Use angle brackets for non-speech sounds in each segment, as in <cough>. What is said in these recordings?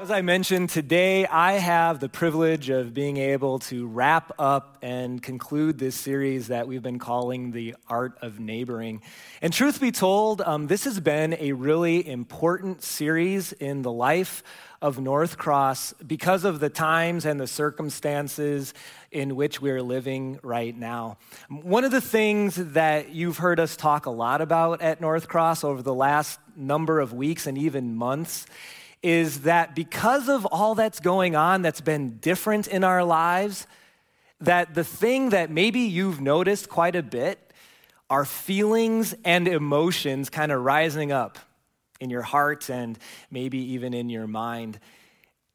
As I mentioned, today I have the privilege of being able to wrap up and conclude this series that we've been calling The Art of Neighboring. And truth be told, um, this has been a really important series in the life of NorthCross because of the times and the circumstances in which we're living right now. One of the things that you've heard us talk a lot about at NorthCross over the last number of weeks and even months is that because of all that's going on that's been different in our lives, that the thing that maybe you've noticed quite a bit are feelings and emotions kind of rising up in your heart and maybe even in your mind.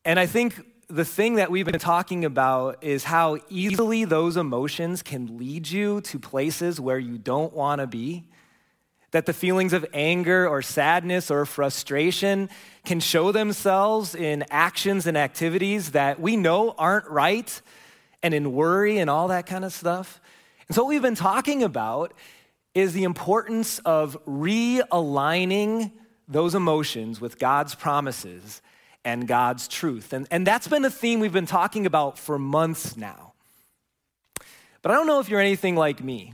And I think the thing that we've been talking about is how easily those emotions can lead you to places where you don't want to be that the feelings of anger or sadness or frustration can show themselves in actions and activities that we know aren't right and in worry and all that kind of stuff. And so, what we've been talking about is the importance of realigning those emotions with God's promises and God's truth. And, and that's been a theme we've been talking about for months now. But I don't know if you're anything like me,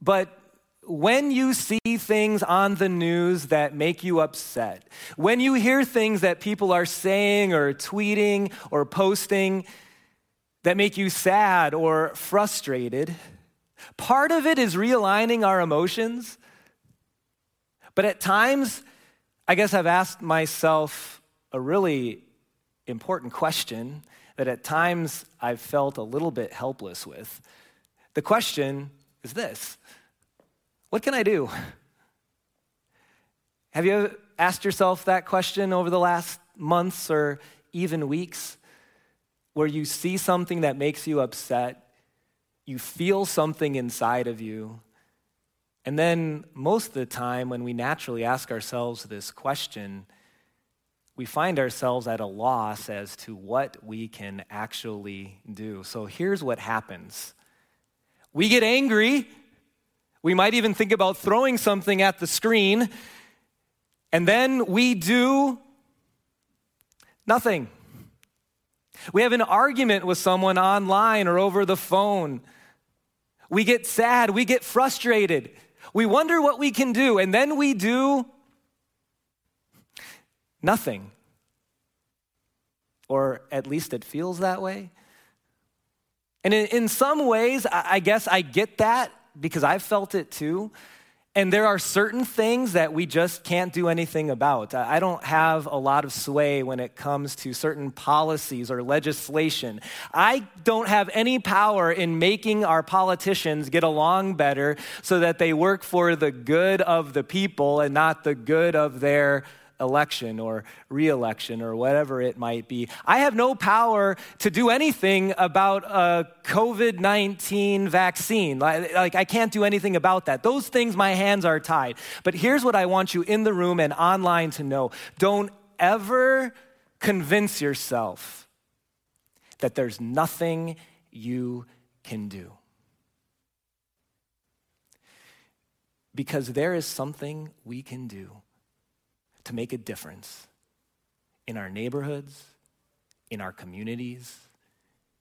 but when you see things on the news that make you upset, when you hear things that people are saying or tweeting or posting that make you sad or frustrated, part of it is realigning our emotions. But at times, I guess I've asked myself a really important question that at times I've felt a little bit helpless with. The question is this what can I do? Have you asked yourself that question over the last months or even weeks? Where you see something that makes you upset, you feel something inside of you, and then most of the time, when we naturally ask ourselves this question, we find ourselves at a loss as to what we can actually do. So here's what happens we get angry we might even think about throwing something at the screen, and then we do nothing. We have an argument with someone online or over the phone. We get sad, we get frustrated. We wonder what we can do, and then we do nothing. Or at least it feels that way. And in, some ways, I guess I get that because I've felt it too. And there are certain things that we just can't do anything about. I don't have a lot of sway when it comes to certain policies or legislation. I don't have any power in making our politicians get along better so that they work for the good of the people and not the good of their election or reelection or whatever it might be. I have no power to do anything about a COVID 19 vaccine. Like, like, I can't do anything about that. Those things, my hands are tied. But here's what I want you in the room and online to know don't ever convince yourself that there's nothing you can do. Because there is something we can do to make a difference in our neighborhoods, in our communities,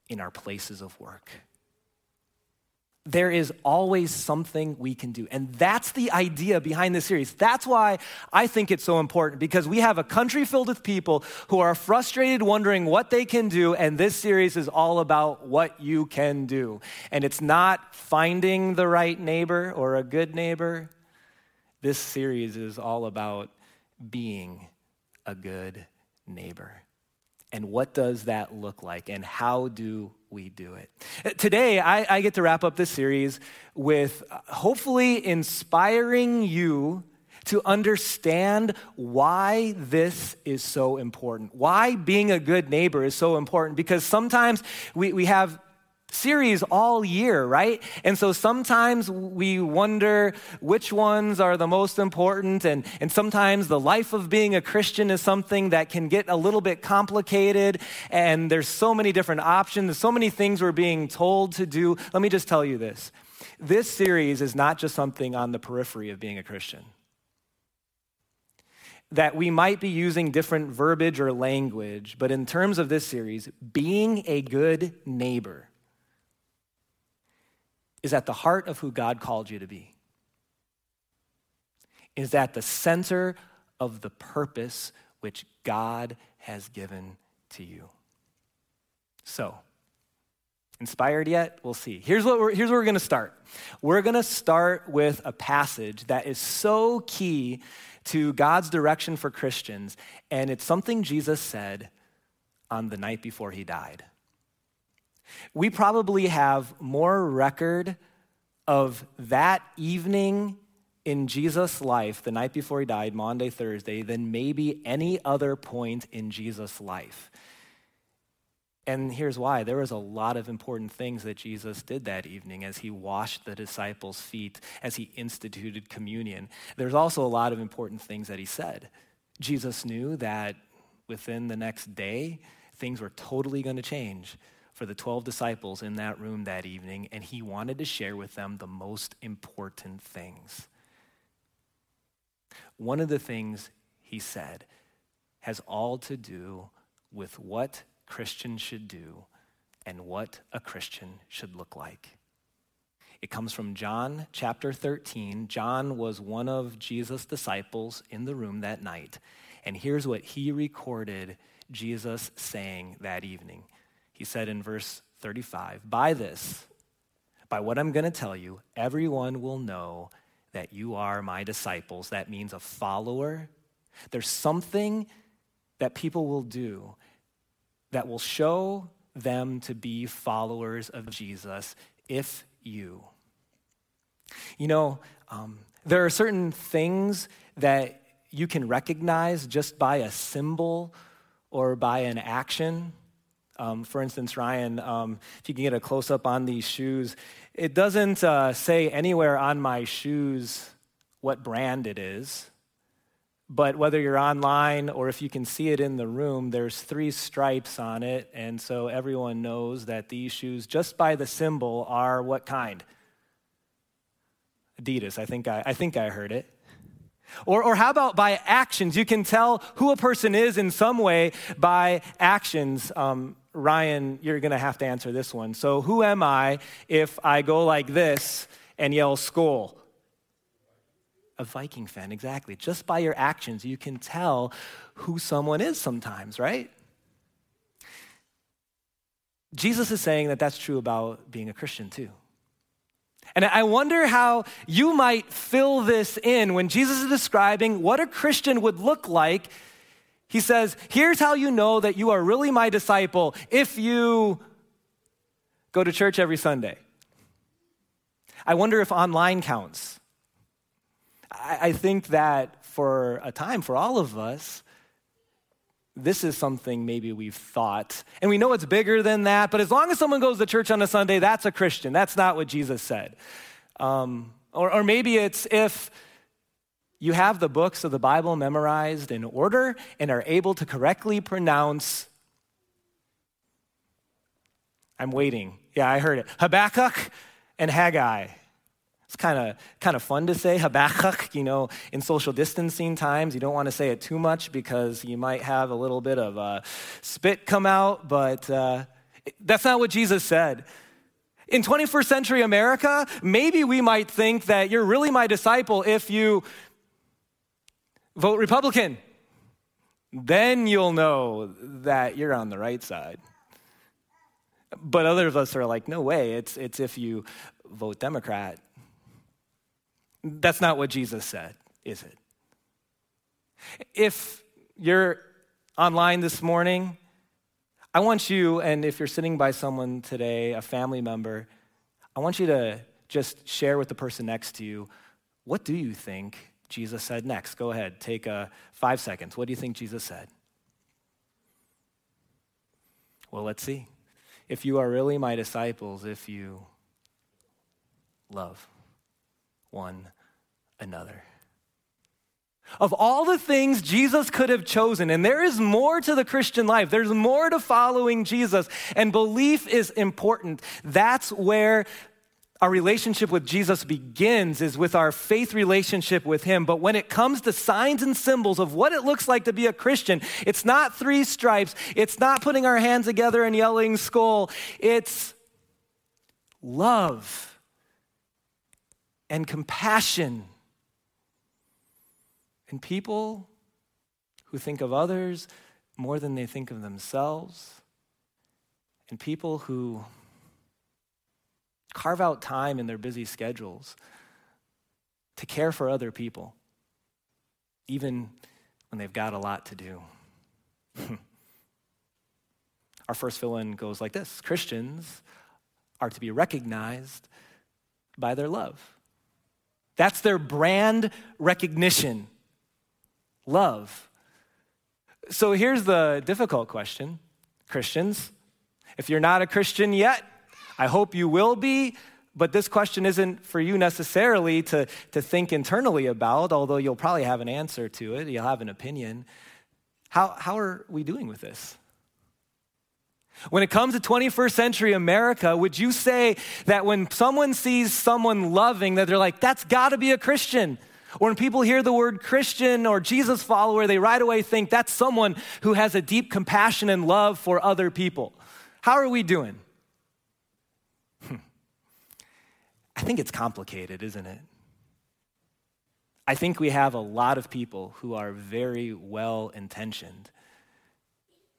in our places of work. There is always something we can do. And that's the idea behind this series. That's why I think it's so important because we have a country filled with people who are frustrated, wondering what they can do. And this series is all about what you can do. And it's not finding the right neighbor or a good neighbor. This series is all about being a good neighbor. And what does that look like? And how do we do it? Today, I, I get to wrap up this series with uh, hopefully inspiring you to understand why this is so important, why being a good neighbor is so important. Because sometimes we, we have series all year, right? And so sometimes we wonder which ones are the most important, and, and sometimes the life of being a Christian is something that can get a little bit complicated, and there's so many different options, there's so many things we're being told to do. Let me just tell you this this series is not just something on the periphery of being a Christian. that we might be using different verbiage or language, but in terms of this series, being a good neighbor is at the heart of who God called you to be, is at the center of the purpose which God has given to you. So, Inspired yet? We'll see. Here's, what we're, here's where we're going to start. We're going to start with a passage that is so key to God's direction for Christians, and it's something Jesus said on the night before he died. We probably have more record of that evening in Jesus' life, the night before he died, Maundy, Thursday, than maybe any other point in Jesus' life. And here's why there was a lot of important things that Jesus did that evening as he washed the disciples' feet, as he instituted communion. There's also a lot of important things that he said. Jesus knew that within the next day, things were totally going to change for the 12 disciples in that room that evening, and he wanted to share with them the most important things. One of the things he said has all to do with what Christians should do and what a Christian should look like. It comes from John chapter 13. John was one of Jesus' disciples in the room that night. And here's what he recorded Jesus saying that evening. He said in verse 35 By this, by what I'm going to tell you, everyone will know that you are my disciples. That means a follower. There's something that people will do that will show them to be followers of Jesus if you. You know, um, there are certain things that you can recognize just by a symbol or by an action. Um, for instance, Ryan, um, if you can get a close up on these shoes, it doesn't uh, say anywhere on my shoes what brand it is. But whether you're online or if you can see it in the room, there's three stripes on it. And so everyone knows that these shoes, just by the symbol, are what kind? Adidas. I think I, I, think I heard it. Or, or how about by actions? You can tell who a person is in some way by actions. Um, Ryan, you're going to have to answer this one. So, who am I if I go like this and yell Skol? a Viking fan, exactly. Just by your actions, you can tell who someone is sometimes, right? Jesus is saying that that's true about being a Christian too. And I wonder how you might fill this in when Jesus is describing what a Christian would look like. He says, Here's how you know that you are really my disciple if you go to church every Sunday. I wonder if online counts. I, think that for a time, for all of us, this is something maybe we've thought. And we know it's bigger than that, but as long as someone goes to church on a Sunday, that's a Christian. That's not what Jesus said. Um, or, or maybe it's if you have the books of the Bible memorized in order and are able to correctly pronounce. I'm waiting. Yeah, I heard it. Habakkuk and Haggai. It's kind of kind of fun to say Habakkuk, you know, in social distancing times. You don't want to say it too much because you might have a little bit of uh, spit come out, but uh, that's not what Jesus said. In 21st century America, maybe we might think that you're really my disciple if you vote Republican. Then you'll know that you're on the right side. But others of us are like, no way, it's, it's if you vote Democrat. That's not what Jesus said, is it? If you're online this morning, I want you, and if you're sitting by someone today, a family member, I want you to just share with the person next to you what do you think Jesus said next? Go ahead, take uh, five seconds. What do you think Jesus said? Well, let's see. If you are really my disciples, if you love one another. Of all the things Jesus could have chosen, and there is more to the Christian life, there's more to following Jesus, and belief is important. That's where our relationship with Jesus begins is with our faith relationship with Him. But when it comes to signs and symbols of what it looks like to be a Christian, it's not three stripes, it's not putting our hands together and yelling Skol, it's love and compassion. And people who think of others more than they think of themselves, and people who carve out time in their busy schedules to care for other people, even when they've got a lot to do. <laughs> Our first fill in goes like this Christians are to be recognized by their love. That's their brand recognition love. So here's the difficult question Christians, if you're not a Christian yet, I hope you will be, but this question isn't for you necessarily to, to think internally about, although you'll probably have an answer to it, you'll have an opinion. How, how are we doing with this? When it comes to 21st century America, would you say that when someone sees someone loving, that they're like, that's got to be a Christian? Or when people hear the word Christian or Jesus follower, they right away think that's someone who has a deep compassion and love for other people. How are we doing? I think it's complicated, isn't it? I think we have a lot of people who are very well intentioned.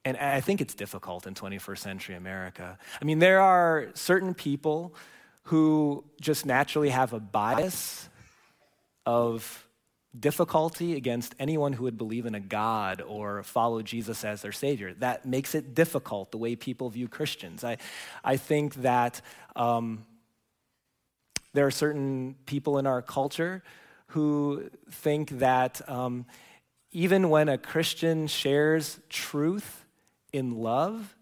And I think it's difficult in 21st century America. I mean, there are certain people who just naturally have a bias of difficulty against anyone who would believe in a God or follow Jesus as their Savior. That makes it difficult the way people view Christians. I, I think that um, there are certain people in our culture who think that um, even when a Christian shares truth in love,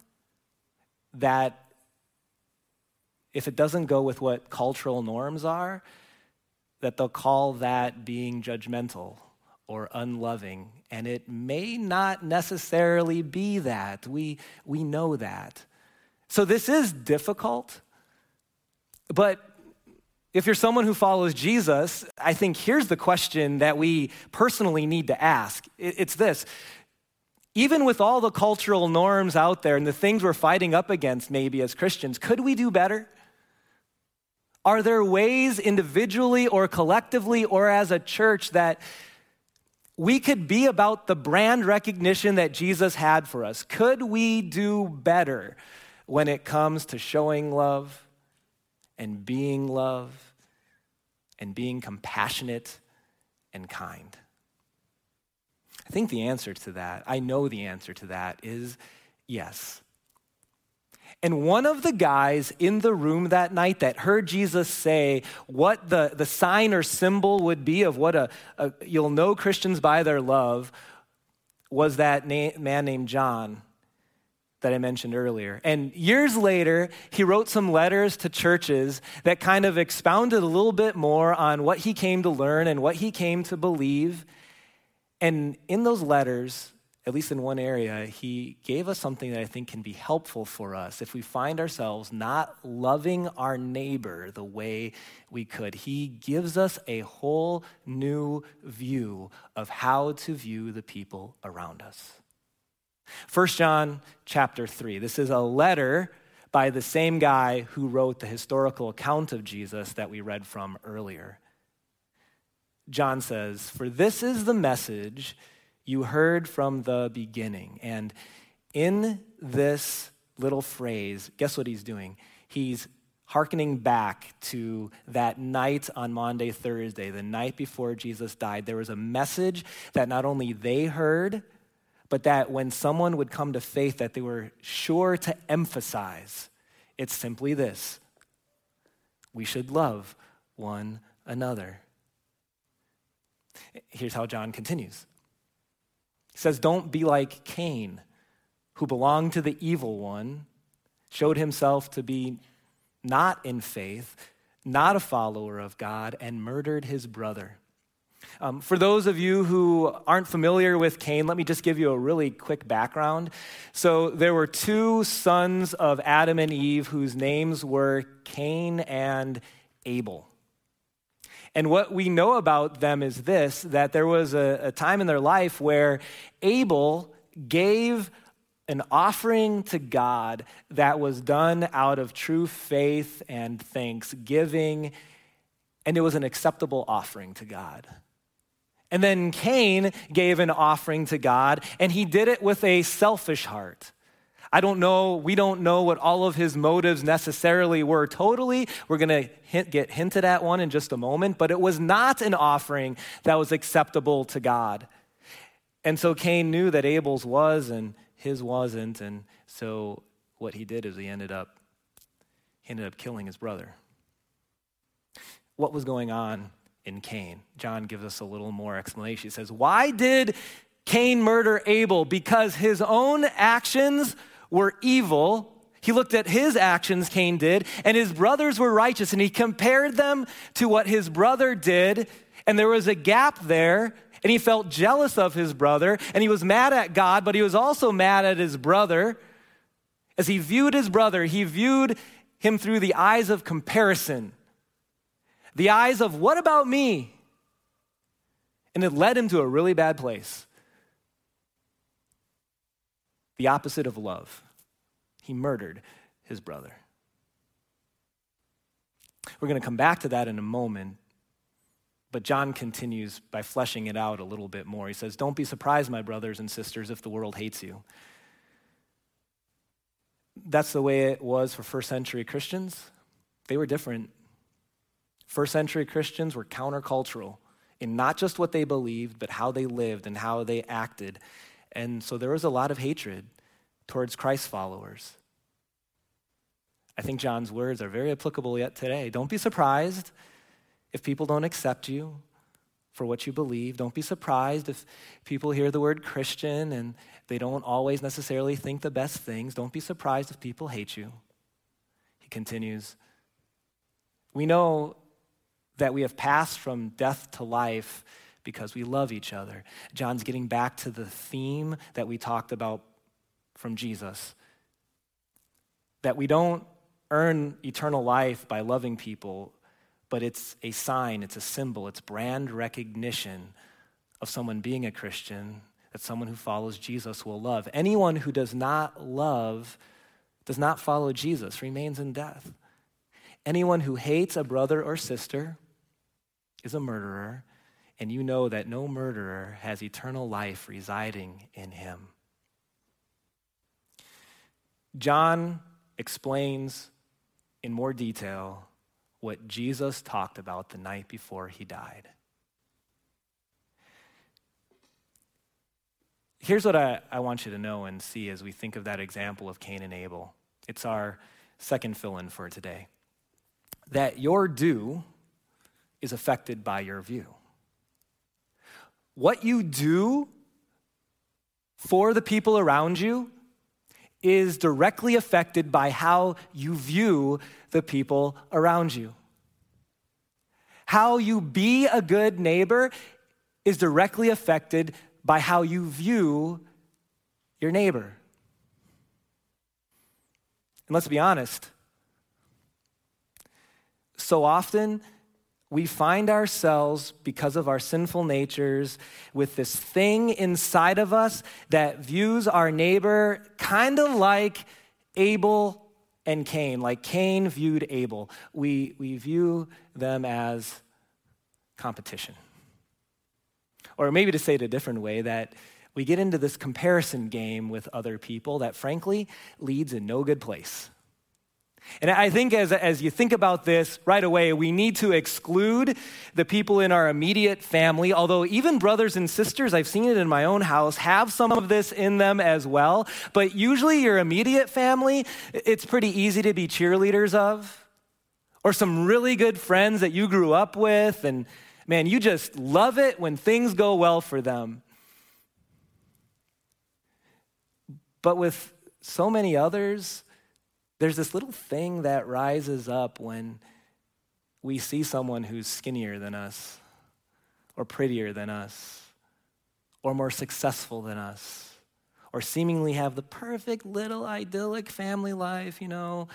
that if it doesn't go with what cultural norms are, that they'll call that being judgmental or unloving. And it may not necessarily be that. We, we know that. So this is difficult, but if you're someone who follows Jesus, I think here's the question that we personally need to ask it's this. Even with all the cultural norms out there and the things we're fighting up against, maybe as Christians, could we do better? Are there ways individually or collectively or as a church that we could be about the brand recognition that Jesus had for us? Could we do better when it comes to showing love? and being love and being compassionate and kind? I think the answer to that, I know the answer to that is yes. And one of the guys in the room that night that heard Jesus say what the, the sign or symbol would be of what a, a you'll know Christians by their love was that na- man named John that I mentioned earlier. And years later, he wrote some letters to churches that kind of expounded a little bit more on what he came to learn and what he came to believe. And in those letters, at least in one area, he gave us something that I think can be helpful for us if we find ourselves not loving our neighbor the way we could. He gives us a whole new view of how to view the people around us. 1 John chapter 3. This is a letter by the same guy who wrote the historical account of Jesus that we read from earlier. John says, For this is the message you heard from the beginning. And in this little phrase, guess what he's doing? He's hearkening back to that night on Maundy, Thursday, the night before Jesus died. There was a message that not only they heard, but that when someone would come to faith that they were sure to emphasize it's simply this we should love one another. Here's how john continues. He says don't be like cain who belonged to the evil one showed himself to be not in faith not a follower of god and murdered his brother um, for those of you who aren't familiar with Cain, let me just give you a really quick background. So, there were two sons of Adam and Eve whose names were Cain and Abel. And what we know about them is this that there was a, a time in their life where Abel gave an offering to God that was done out of true faith and thanksgiving, and it was an acceptable offering to God. And then Cain gave an offering to God, and he did it with a selfish heart. I don't know, we don't know what all of his motives necessarily were totally. We're going to get hinted at one in just a moment, but it was not an offering that was acceptable to God. And so Cain knew that Abel's was and his wasn't, and so what he did is he ended up he ended up killing his brother. What was going on in Cain? John gives us a little more explanation. He says, "Why did Cain murder Abel? Because his own actions were evil. He looked at his actions, Cain did, and his brothers were righteous, and he compared them to what his brother did, and there was a gap there, and he felt jealous of his brother, and he was mad at God, but he was also mad at his brother. As he viewed his brother, he viewed him through the eyes of comparison, the eyes of, what about me? And it led him to a really bad place the opposite of love. He murdered his brother. We're going to come back to that in a moment, but John continues by fleshing it out a little bit more. He says, Don't be surprised, my brothers and sisters, if the world hates you. That's the way it was for first century Christians. They were different. First century Christians were countercultural in not just what they believed, but how they lived and how they acted. And so there was a lot of hatred towards Christ followers. I think John's words are very applicable yet today. Don't be surprised if people don't accept you for what you believe. Don't be surprised if people hear the word Christian and they don't always necessarily think the best things. Don't be surprised if people hate you. He continues We know that we have passed from death to life because we love each other. John's getting back to the theme that we talked about from Jesus. That we don't earn eternal life by loving people, but it's a sign, it's a symbol, it's brand recognition of someone being a Christian, that someone who follows Jesus will love. Anyone who does not love, does not follow Jesus, remains in death. Anyone who hates a brother or sister is a murderer, and you know that no murderer has eternal life residing in him. John explains in more detail what Jesus talked about the night before he died. Here's what I, I want you to know and see as we think of that example of Cain and Abel. It's our second fill in for today. That your do is affected by your view. What you do for the people around you is directly affected by how you view the people around you. How you be a good neighbor is directly affected by how you view your neighbor. And let's be honest, so often we find ourselves, because of our sinful natures, with this thing inside of us that views our neighbor kind of like Abel and Cain, like Cain viewed Abel. We, we view them as competition. Or maybe to say it a different way, that we get into this comparison game with other people that frankly leads in no good place. And I think as, as you think about this right away, we need to exclude the people in our immediate family, although even brothers and sisters, I've seen it in my own house, have some of this in them as well. But usually your immediate family, it's pretty easy to be cheerleaders of, or some really good friends that you grew up with, and man, you just love it when things go well for them. But with so many others, there's this little thing that rises up when we see someone who's skinnier than us, or prettier than us, or more successful than us, or seemingly have the perfect little idyllic family life, you know,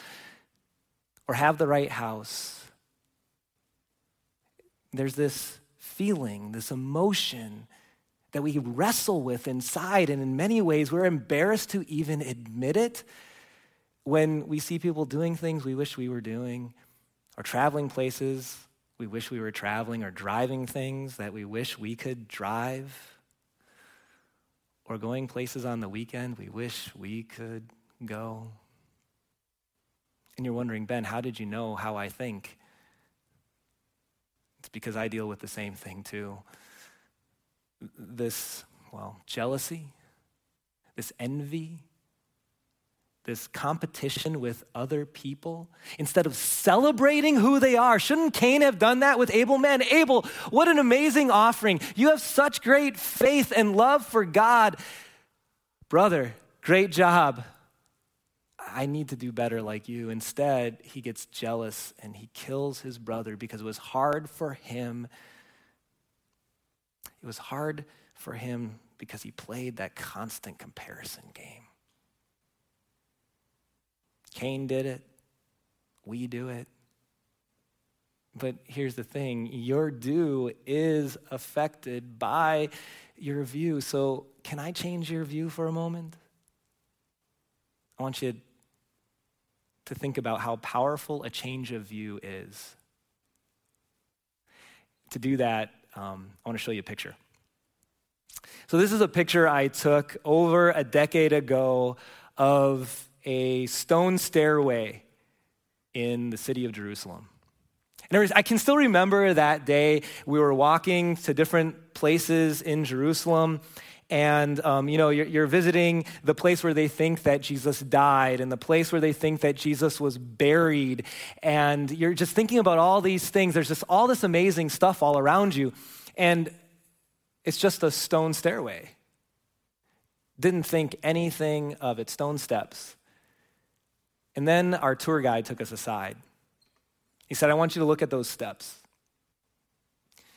or have the right house. there's this feeling, this emotion that we wrestle with inside. And in many ways, we're embarrassed to even admit it when we see people doing things we wish we were doing, or traveling places we wish we were traveling, or driving things that we wish we could drive, or going places on the weekend we wish we could go. And you're wondering, Ben, how did you know how I think? It's because I deal with the same thing too. This, well, jealousy, this envy, this competition with other people instead of celebrating who they are. Shouldn't Cain have done that with Abel? Man, Abel, what an amazing offering. You have such great faith and love for God. Brother, great job. I need to do better like you. Instead, he gets jealous and he kills his brother because it was hard for him. It was hard for him because he played that constant comparison game. Cain did it, we do it. But here's the thing your do is affected by your view. So, can I change your view for a moment? I want you to think about how powerful a change of view is. To do that, um, I want to show you a picture. So, this is a picture I took over a decade ago of a stone stairway in the city of Jerusalem. And I can still remember that day. We were walking to different places in Jerusalem, and um, you know you're, you're, visiting the place where they think that jesus died and the place where they think that jesus was buried and you're just thinking about all these things there's just all this amazing stuff all around you and it's just a stone stairway didn't think anything of its stone steps and then our tour guide took us aside he said i want you to look at those steps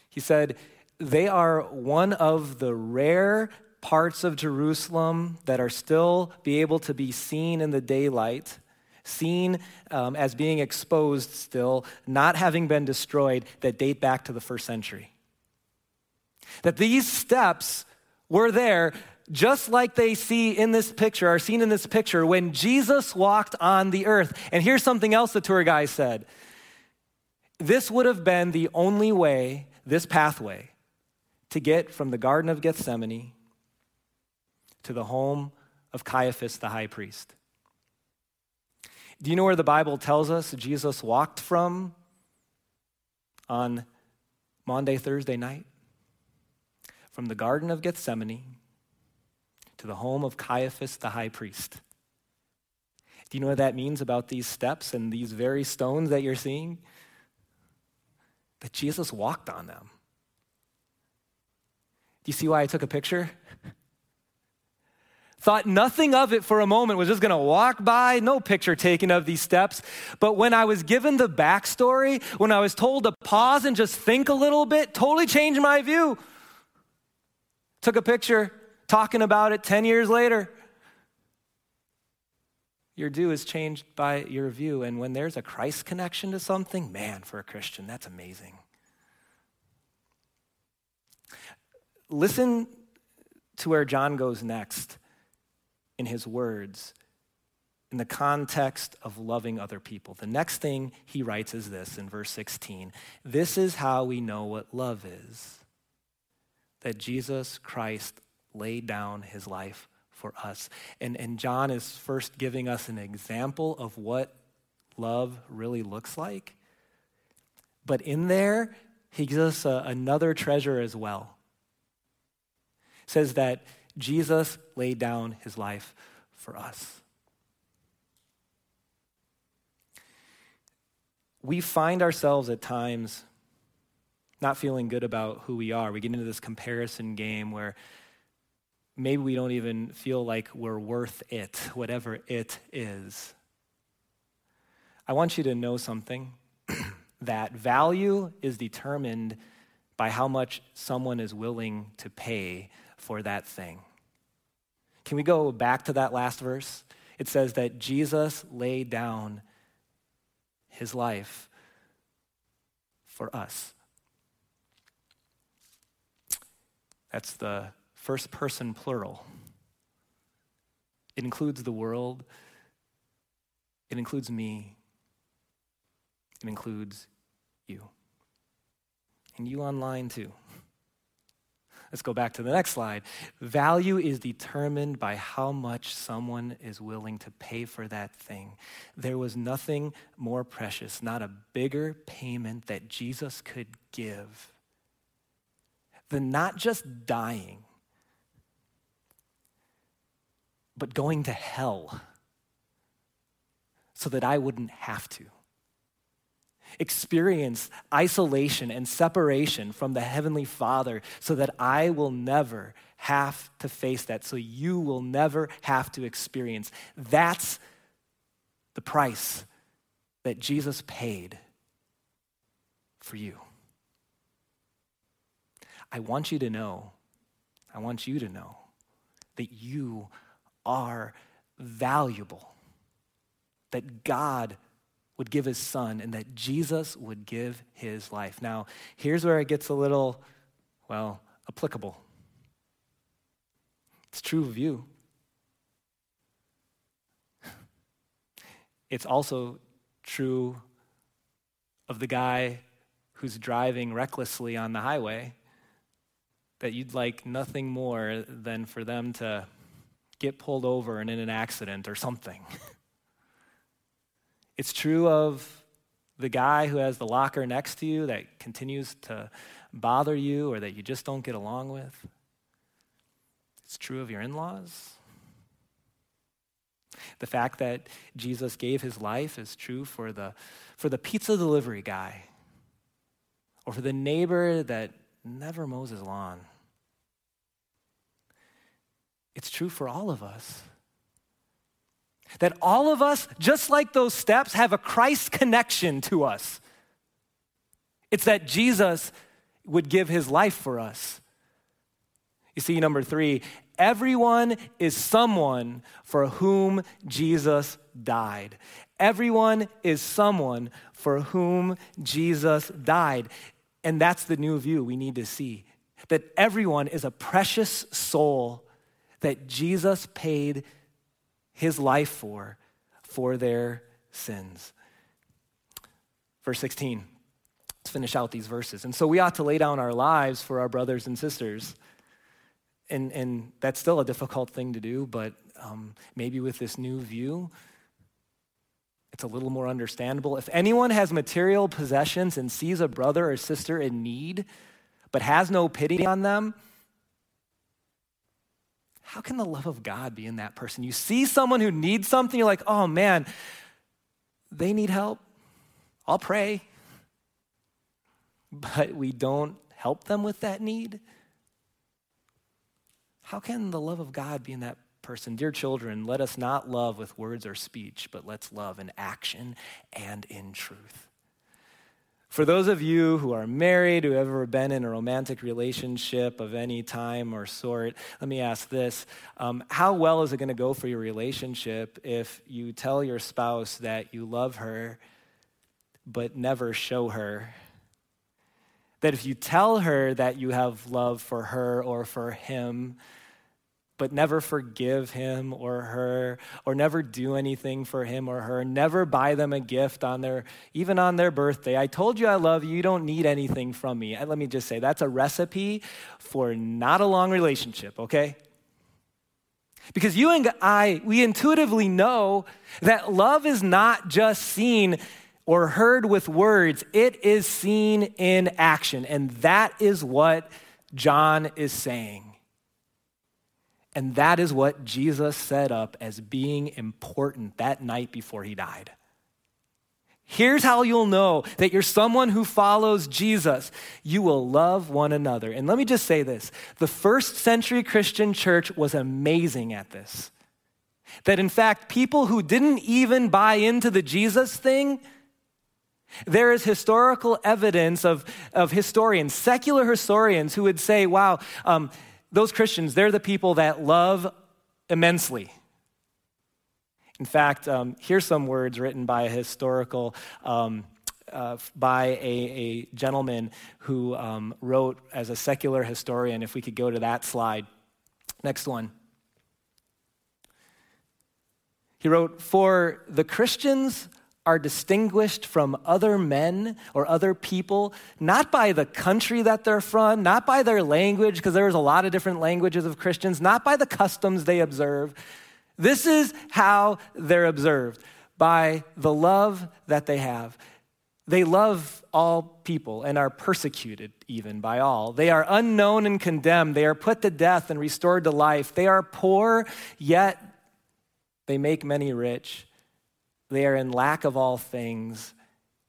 he said they are one of the rare parts of Jerusalem that are still be able to be seen in the daylight, seen um, as being exposed still, not having been destroyed, that date back to the first century. That these steps were there just like they see in this picture, are seen in this picture when Jesus walked on the earth. And here's something else the tour guide said. This would have been the only way, this pathway, to get from the Garden of Gethsemane to the home of Caiaphas the high priest. Do you know where the Bible tells us Jesus walked from on Maundy, Thursday night? From the Garden of Gethsemane to the home of Caiaphas the high priest. Do you know what that means about these steps and these very stones that you're seeing? That Jesus walked on them. Do you see why I took a picture? <laughs> Thought nothing of it for a moment, was just gonna walk by, no picture taken of these steps. But when I was given the backstory, when I was told to pause and just think a little bit, totally changed my view. Took a picture, talking about it 10 years later. Your view is changed by your view. And when there's a Christ connection to something, man, for a Christian, that's amazing. Listen to where John goes next in his words in the context of loving other people. The next thing he writes is this in verse 16 This is how we know what love is that Jesus Christ laid down his life for us. And, and John is first giving us an example of what love really looks like. But in there, he gives us a, another treasure as well. says that Jesus laid down his life for us. We find ourselves at times not feeling good about who we are. We get into this comparison game where maybe we don't even feel like we're worth it, whatever it is. I want you to know something <clears throat> that value is determined by how much someone is willing to pay for that thing. Can we go back to that last verse? It says that Jesus laid down his life for us. That's the first person plural. It includes the world, it includes me, it includes you. And you online too. Let's go back to the next slide. Value is determined by how much someone is willing to pay for that thing. There was nothing more precious, not a bigger payment that Jesus could give than not just dying, but going to hell so that I wouldn't have to experience isolation and separation from the Heavenly Father so that I will never have to face that, so you will never have to experience. That's the price that Jesus paid for you. I want you to know, I want you to know that you are valuable, that God would give his son and that Jesus would give his life. Now, here's where it gets a little, well, applicable. It's true of you. <laughs> It's also true of the guy who's driving recklessly on the highway that you'd like nothing more than for them to get pulled over and in an accident or something. <laughs> It's true of the guy who has the locker next to you that continues to bother you or that you just don't get along with. It's true of your in laws. The fact that Jesus gave his life is true for the, for the pizza delivery guy or for the neighbor that never mows his lawn. It's true for all of us. That all of us, just like those steps, have a Christ connection to us. It's that Jesus would give his life for us. You see, number three, everyone is someone for whom Jesus died. Everyone is someone for whom Jesus died. And that's the new view we need to see that everyone is a precious soul that Jesus paid his life for, for their sins. Verse 16. Let's finish out these verses. And so we ought to lay down our lives for our brothers and sisters. And, and that's still a difficult thing to do, but um, maybe with this new view, it's a little more understandable. If anyone has material possessions and sees a brother or sister in need, but has no pity on them, how can the love of God be in that person? You see someone who needs something, you're like, oh man, they need help. I'll pray. <laughs> But we don't help them with that need. How can the love of God be in that person? Dear children, let us not love with words or speech, but let's love in action and in truth. For those of you who are married, who have ever been in a romantic relationship of any time or sort, let me ask this. Um, how well is it going to go for your relationship if you tell your spouse that you love her, but never show her? That if you tell her that you have love for her or for him, but never forgive him or her or never do anything for him or her never buy them a gift on their even on their birthday. I told you i love you. You don't need anything from me. Let me just say that's a recipe for not a long relationship okay? Because you and i we intuitively know that love is not just seen or heard with words. It is seen in action. And that is what john is saying and that is what Jesus set up as being important that night before he died. Here's how you'll know that you're someone who follows Jesus. You will love one another. And let me just say this the first century Christian church was amazing at this. That in fact, people who didn't even buy into the Jesus thing, there is historical evidence of, of historians, secular historians, who would say, wow, um, those Christians, they're the people that love immensely. In fact, um, here's some words written by a historical um, uh, by a, a, gentleman who um, wrote as a secular historian. If we could go to that slide. Next one. He wrote, For the Christians are distinguished from other men or other people, not by the country that they're from, not by their language, because there's a lot of different languages of Christians, not by the customs they observe. This is how they're observed by the love that they have. They love all people and are persecuted even by all. They are unknown and condemned. They are put to death and restored to life. They are poor, yet they make many rich. They are in lack of all things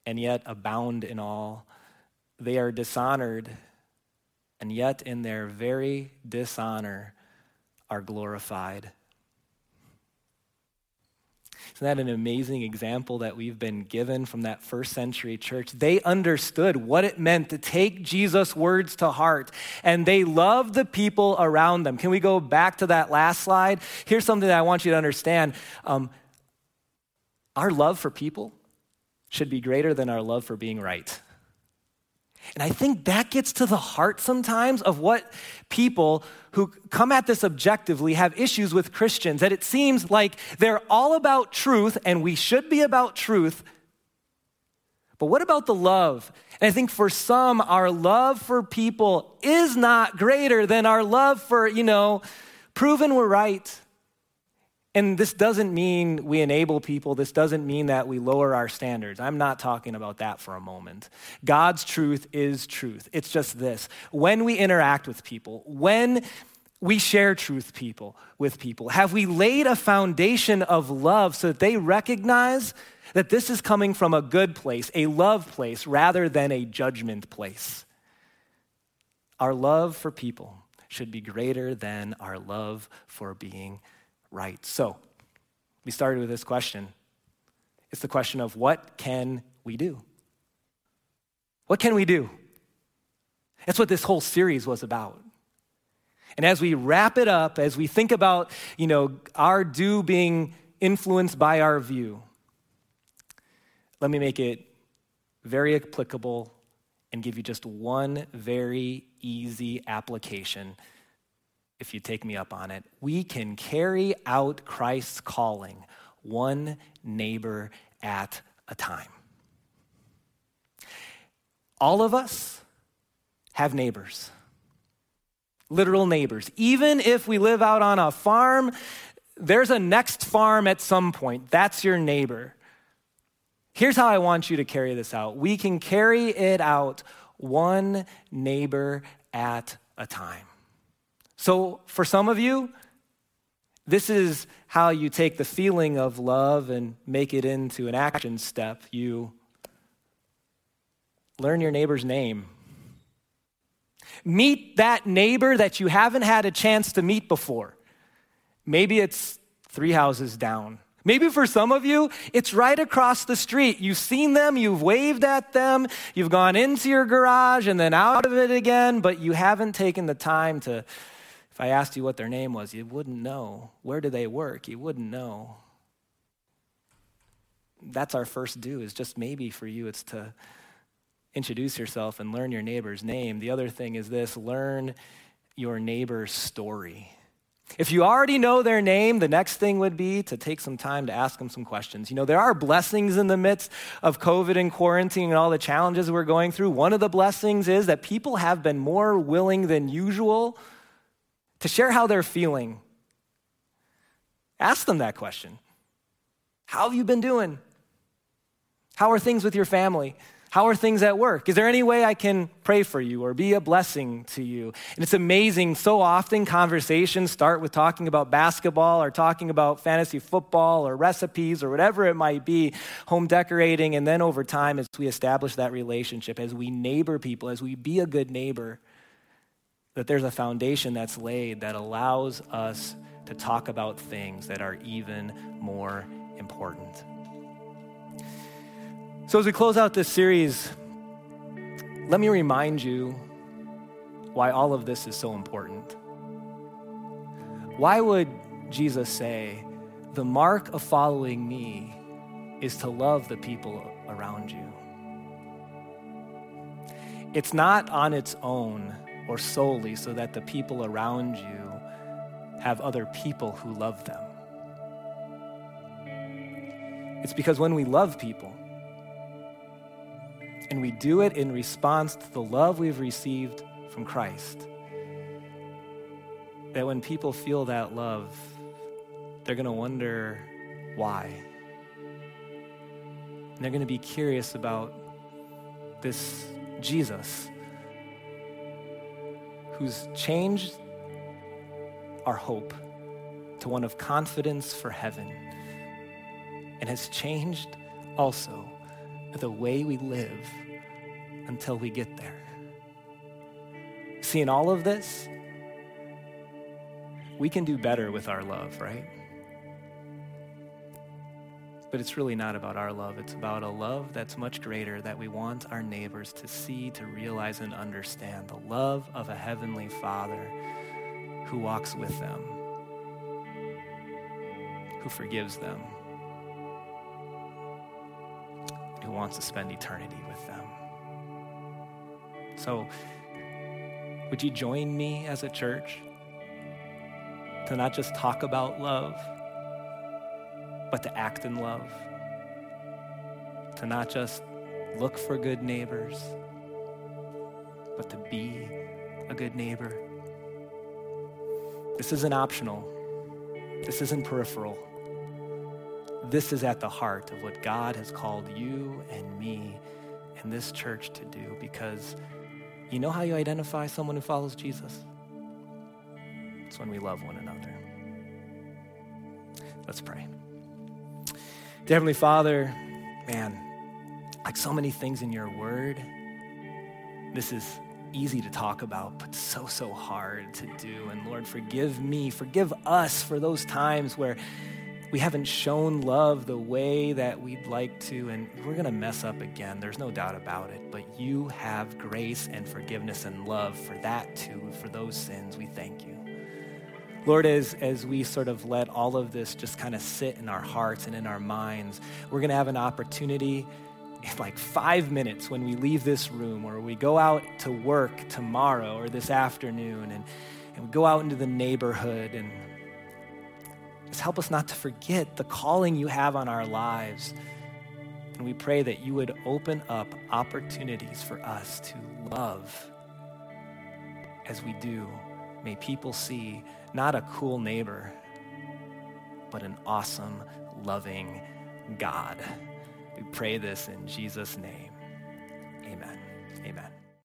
and yet abound in all. They are dishonored and yet in their very dishonor are glorified. Isn't that an amazing example that we've been given from that first century church? They understood what it meant to take Jesus' words to heart, and they loved the people around them. Can we go back to that last slide? Here's something that I want you to understand. Um, our love for people should be greater than our love for being right. And I think that gets to the heart sometimes of what people who come at this objectively have issues with Christians. That it seems like they're all about truth, and we should be about truth. But what about the love? And I think for some, our love for people is not greater than our love for, you know, proven we're right and this doesn't mean we enable people. This doesn't mean that we lower our standards. I'm not talking about that for a moment. God's truth is truth. It's just this. When we interact with people, when we share truth people with people, have we laid a foundation of love so that they recognize that this is coming from a good place, a love place, rather than a judgment place? Our love for people should be greater than our love for being right. So, we started with this question. It's the question of what can we do? What can we do? That's what this whole series was about. And as we wrap it up, as we think about, you know, our do being influenced by our view, let me make it very applicable and give you just one very easy application if you take me up on it, we can carry out Christ's calling one neighbor at a time. All of us have neighbors, literal neighbors. Even if we live out on a farm, there's a next farm at some point. That's your neighbor. Here's how I want you to carry this out we can carry it out one neighbor at a time. So, for some of you, this is how you take the feeling of love and make it into an action step. You learn your neighbor's name. Meet that neighbor that you haven't had a chance to meet before. Maybe it's three houses down. Maybe for some of you, it's right across the street. You've seen them, you've waved at them, you've gone into your garage and then out of it again, but you haven't taken the time to if I asked you what their name was, you wouldn't know. Where do they work? You wouldn't know. That's our first do, is just maybe for you, it's to introduce yourself and learn your neighbor's name. The other thing is this learn your neighbor's story. If you already know their name, the next thing would be to take some time to ask them some questions. You know, there are blessings in the midst of COVID and quarantine and all the challenges we're going through. One of the blessings is that people have been more willing than usual to share how they're feeling. Ask them that question How have you been doing? How are things with your family? How are things at work? Is there any way I can pray for you or be a blessing to you? And it's amazing. So often conversations start with talking about basketball or talking about fantasy football or recipes or whatever it might be, home decorating. And then over time, as we establish that relationship, as we neighbor people, as we be a good neighbor, that there's a foundation that's laid that allows us to talk about things that are even more important. So, as we close out this series, let me remind you why all of this is so important. Why would Jesus say, The mark of following me is to love the people around you? It's not on its own or solely so that the people around you have other people who love them. It's because when we love people, and we do it in response to the love we've received from Christ, that when people feel that love, they're going to wonder why. And they're going to be curious about this Jesus who's changed our hope to one of confidence for heaven and has changed also the way we live until we get there. Seeing all of this, we can do better with our love, right? But it's really not about our love. It's about a love that's much greater that we want our neighbors to see, to realize, and understand the love of a heavenly Father who walks with them, who forgives them, who wants to spend eternity with them. So, would you join me as a church to not just talk about love? But to act in love, to not just look for good neighbors, but to be a good neighbor. This isn't optional. This isn't peripheral. This is at the heart of what God has called you and me and this church to do because you know how you identify someone who follows Jesus? It's when we love one another. Let's pray. Dear Heavenly Father, man, like so many things in your word, this is easy to talk about, but so, so hard to do. And Lord, forgive me, forgive us for those times where we haven't shown love the way that we'd like to, and we're going to mess up again. There's no doubt about it. But you have grace and forgiveness and love for that too, for those sins. We thank you. Lord, as, as we sort of let all of this just kind of sit in our hearts and in our minds, we're going to have an opportunity in like five minutes when we leave this room or we go out to work tomorrow or this afternoon and, and we go out into the neighborhood and just help us not to forget the calling you have on our lives. And we pray that you would open up opportunities for us to love as we do. May people see not a cool neighbor, but an awesome, loving God. We pray this in Jesus' name. Amen. Amen.